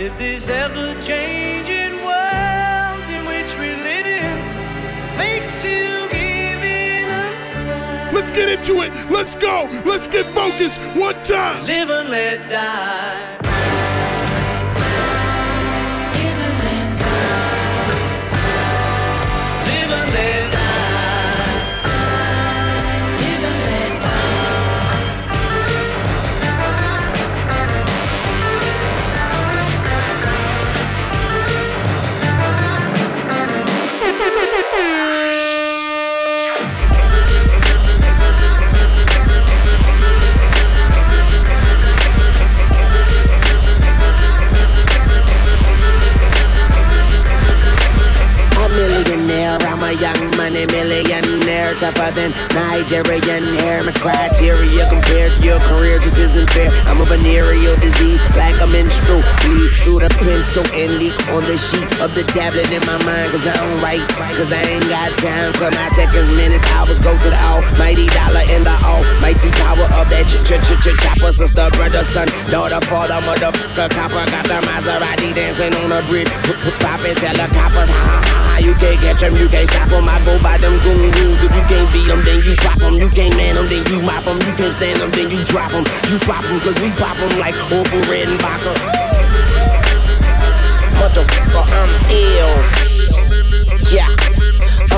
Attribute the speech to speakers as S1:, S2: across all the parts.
S1: if this ever changing world in which we live in makes you give in up.
S2: Let's get into it. Let's go. Let's get focused. One time.
S1: Live and let die.
S3: Young millionaire, tougher than Nigerian hair. My criteria compared to your career just isn't fair. I'm a venereal disease, like a menstrual bleed through the pencil and leak on the sheet of the tablet in my mind. Cause I don't write, cause I ain't got time for my seconds, minutes, hours. Go to the almighty dollar in the almighty power of that ch ch ch ch chopper. Sister, brother, son, daughter, father, motherfucker, copper. Got the Maserati dancing on the bridge. Poppin', tell the coppers, ha ha ha. You can't catch 'em, you can't stop 'em. I go by them goon rules. You can't beat 'em, then you pop 'em. You can't man 'em, then you mop 'em. You can't stand 'em, then you drop 'em. You pop 'em, cause we pop 'em like Orville Redenbacher. Motherfucker, I'm ill. Yeah.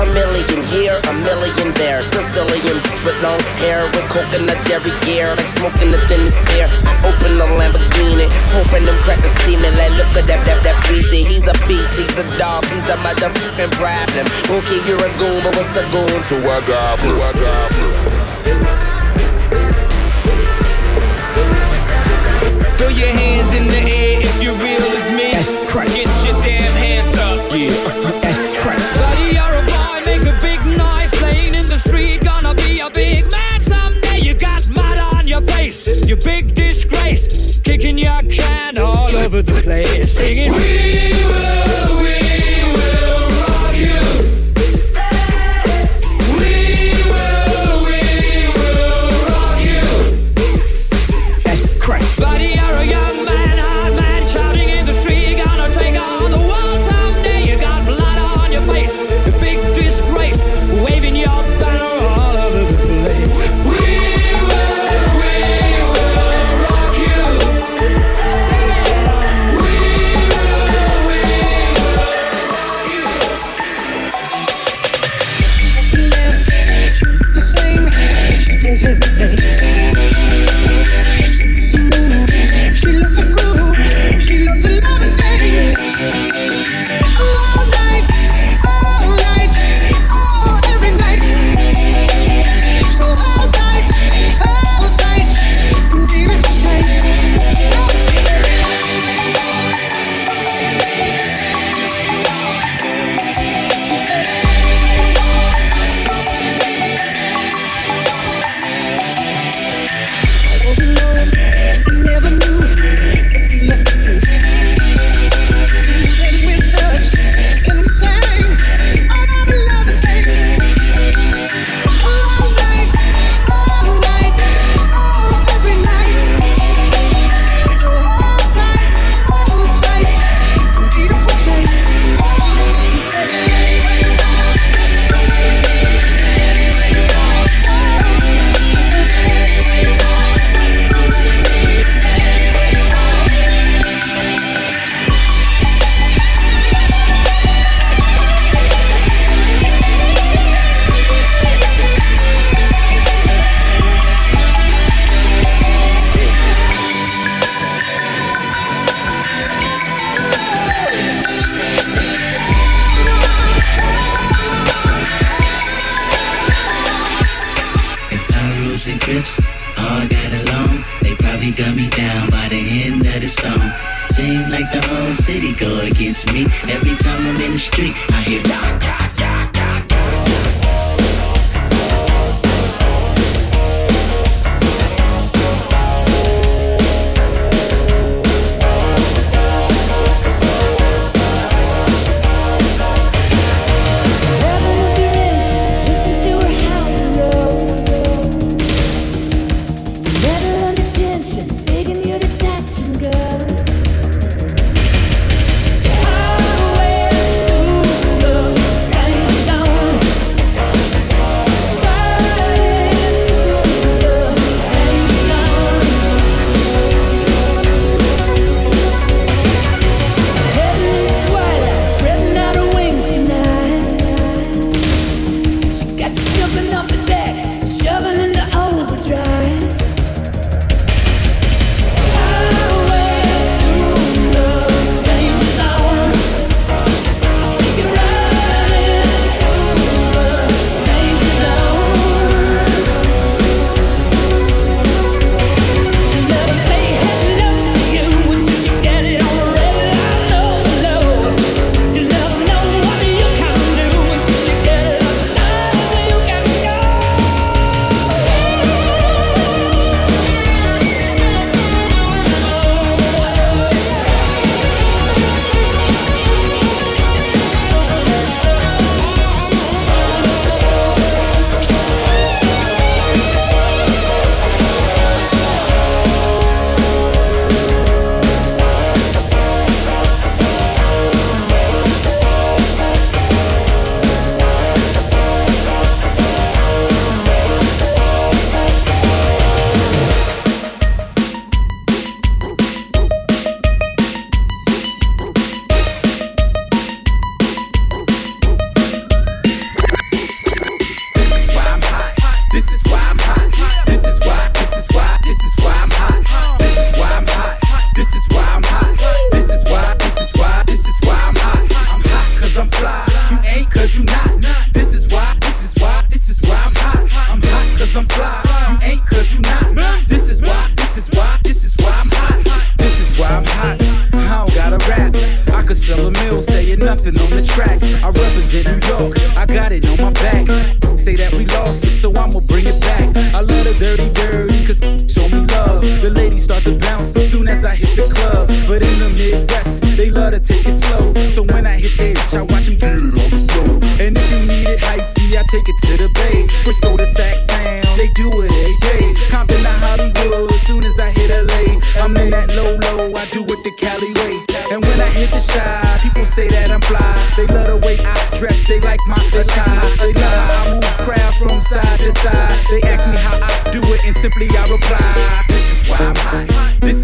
S3: A million here, a million there. Sicilian bitch with long hair, with coconut every gear, like smoking the thinnest air. I open the Lamborghini, hoping them crackers see me. Like, look at that, that, that breezy. He's a beast, he's a dog, he's a motherfucking problem. Okay, you're a goon, but what's a goon to a goblin? To a goblin.
S4: Throw your hands in the air if you're real
S5: the place, singing. We
S6: probably gun me down by the end of the song. Seem like the whole city go against me. Every time I'm in the street, I hear rock, rock, rock.
S7: Love to take it slow. So when I hit the itch, I watch them get it on the floor. And if you need it hypey, I take it to the bay. Frisco to Sac Town, they do it every day. Compton to Hollywood, soon as I hit LA, I'm in that low low, I do it the Cali way. And when I hit the Chi, people say that I'm fly. They love the way I dress, they like my attire. They love how I move crowd from side to side. They ask me how I do it, and simply I reply. This is why I'm hot. This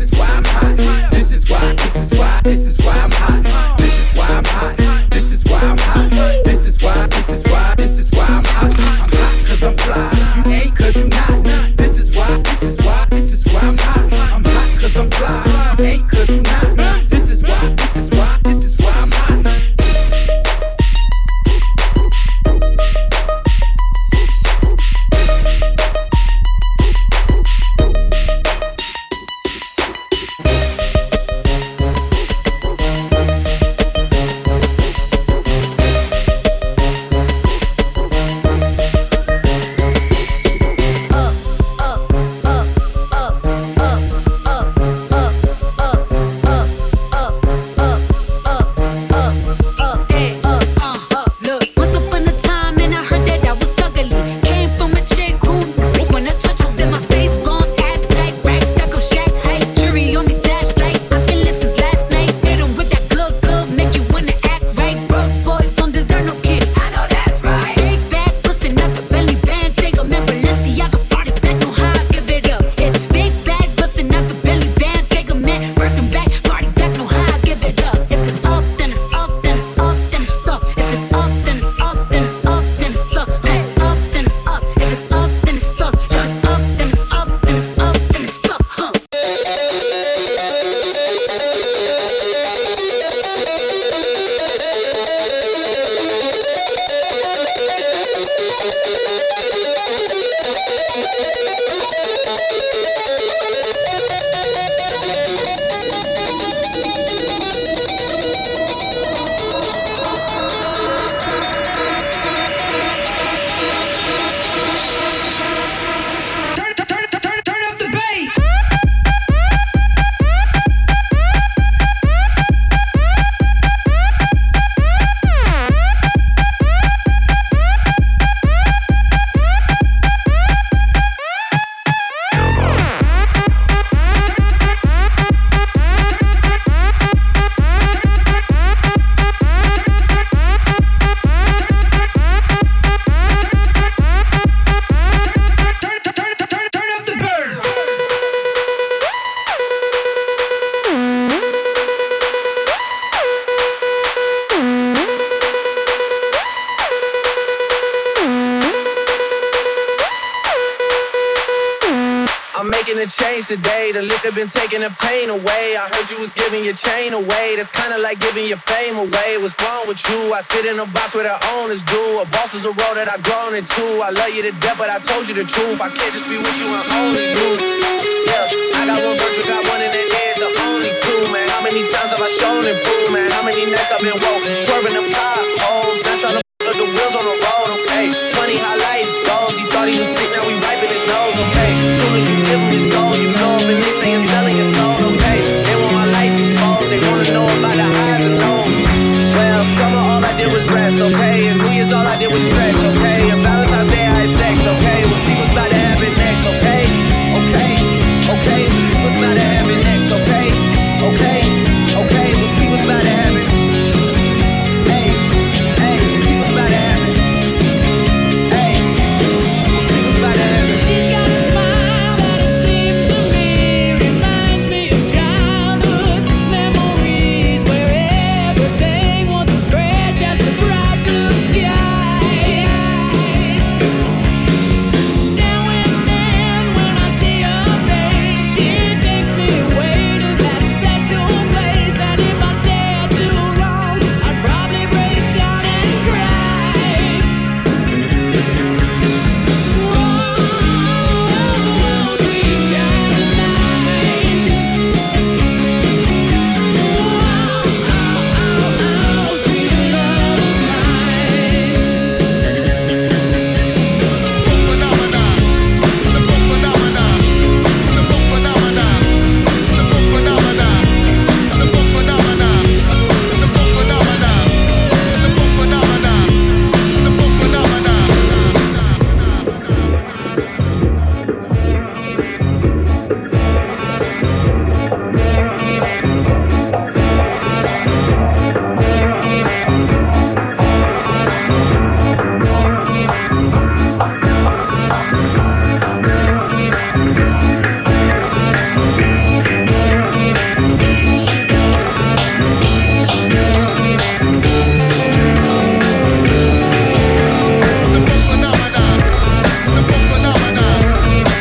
S8: drinks a day. The
S1: liquor been taking the pain away. I heard you was giving your chain away. That's kinda like giving your fame away. What's wrong with you? I sit in a box where the owners do. A boss is a role that I've grown into. I love you to death, but I told you the truth. I can't just be with you, I'm only you. Yeah, I got one virtue, got one in the end, the only two, man. How many times have I shown and proved, man? How many nights I've been woke, swerving the potholes, not trying to fuck up the wheels on the road, okay? Funny how life goes, he thought he was sick.